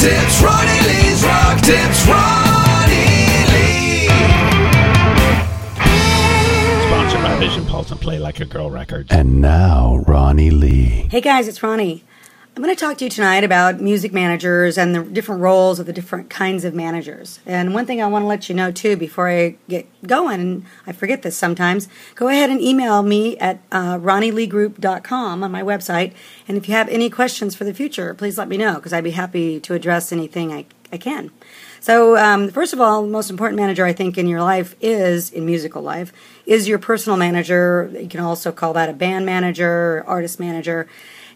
Tips, Ronnie Lee's Rock Tips, Ronnie Lee. Sponsored by Vision Pulse and Play Like a Girl Records. And now, Ronnie Lee. Hey guys, it's Ronnie. I'm going to talk to you tonight about music managers and the different roles of the different kinds of managers. And one thing I want to let you know too before I get going, and I forget this sometimes, go ahead and email me at uh, ronnieleegroup.com on my website. And if you have any questions for the future, please let me know because I'd be happy to address anything I, I can. So, um, first of all, the most important manager I think in your life is, in musical life, is your personal manager. You can also call that a band manager, artist manager.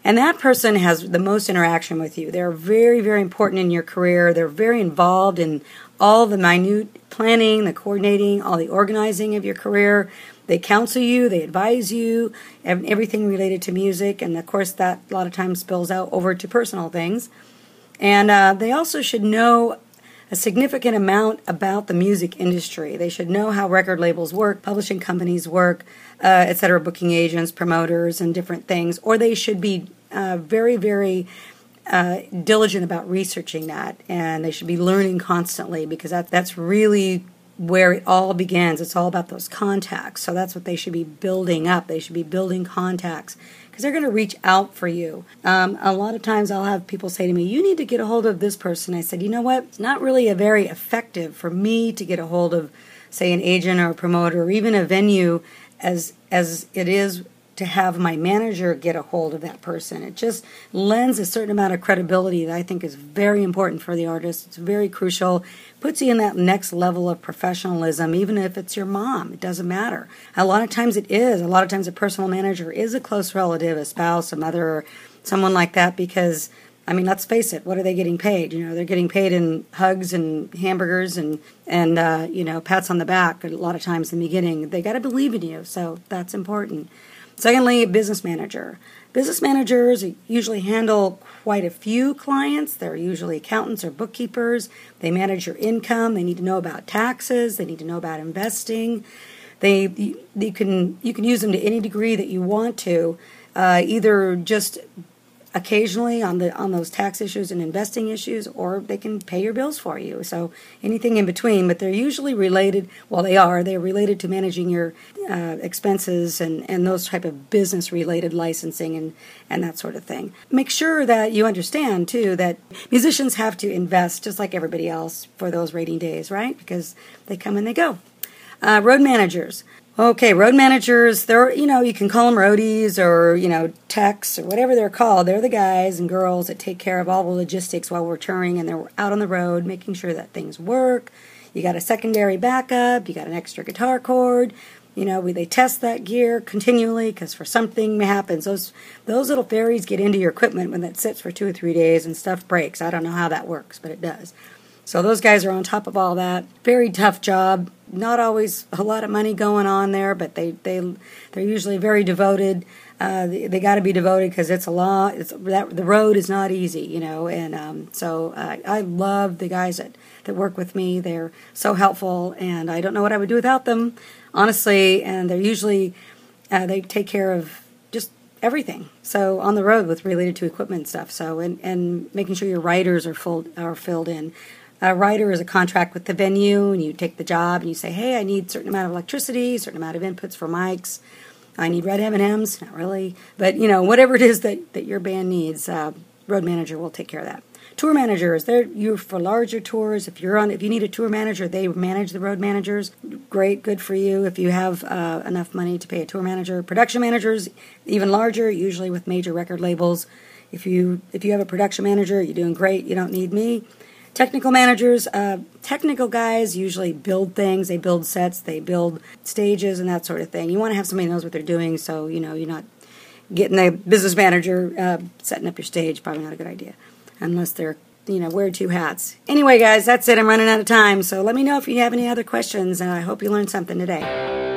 And that person has the most interaction with you. They're very, very important in your career. They're very involved in all the minute planning, the coordinating, all the organizing of your career. They counsel you, they advise you, and everything related to music. And of course, that a lot of times spills out over to personal things. And uh, they also should know a significant amount about the music industry. They should know how record labels work, publishing companies work, uh, et cetera, booking agents, promoters, and different things. Or they should be uh, very, very uh, diligent about researching that, and they should be learning constantly because that that's really where it all begins. It's all about those contacts. So that's what they should be building up. They should be building contacts because they're going to reach out for you. Um, a lot of times I'll have people say to me, You need to get a hold of this person. I said, You know what? It's not really a very effective for me to get a hold of, say, an agent or a promoter or even a venue as as it is to have my manager get a hold of that person. It just lends a certain amount of credibility that I think is very important for the artist. It's very crucial. Puts you in that next level of professionalism, even if it's your mom. It doesn't matter. A lot of times it is. A lot of times a personal manager is a close relative, a spouse, a mother, someone like that because I mean, let's face it. What are they getting paid? You know, they're getting paid in hugs and hamburgers and and uh, you know pats on the back. A lot of times in the beginning, they got to believe in you, so that's important. Secondly, business manager. Business managers usually handle quite a few clients. They're usually accountants or bookkeepers. They manage your income. They need to know about taxes. They need to know about investing. They you can you can use them to any degree that you want to, uh, either just occasionally on the on those tax issues and investing issues or they can pay your bills for you. So anything in between but they're usually related well they are they're related to managing your uh, expenses and and those type of business related licensing and and that sort of thing. Make sure that you understand too that musicians have to invest just like everybody else for those rating days right? Because they come and they go. Uh, road managers Okay, road managers, they're, you know, you can call them roadies or, you know, techs or whatever they're called. They're the guys and girls that take care of all the logistics while we're touring and they're out on the road making sure that things work. You got a secondary backup, you got an extra guitar cord. You know, we, they test that gear continually because for something happens, those those little fairies get into your equipment when that sits for two or three days and stuff breaks. I don't know how that works, but it does. So those guys are on top of all that. Very tough job. Not always a lot of money going on there, but they they they're usually very devoted. Uh, they, they got to be devoted because it's a lot. It's that the road is not easy, you know. And um, so uh, I love the guys that that work with me. They're so helpful, and I don't know what I would do without them, honestly. And they're usually uh, they take care of just everything. So on the road with related to equipment stuff. So and and making sure your riders are full are filled in. A rider is a contract with the venue, and you take the job and you say, "Hey, I need certain amount of electricity, certain amount of inputs for mics. I need red M&Ms." Not really, but you know, whatever it is that that your band needs, uh, road manager will take care of that. Tour managers, they're you for larger tours. If you're on, if you need a tour manager, they manage the road managers. Great, good for you. If you have uh, enough money to pay a tour manager, production managers, even larger, usually with major record labels. If you if you have a production manager, you're doing great. You don't need me. Technical managers, uh, technical guys usually build things. They build sets, they build stages, and that sort of thing. You want to have somebody knows what they're doing, so you know you're not getting a business manager uh, setting up your stage. Probably not a good idea, unless they're you know wear two hats. Anyway, guys, that's it. I'm running out of time, so let me know if you have any other questions, and I hope you learned something today.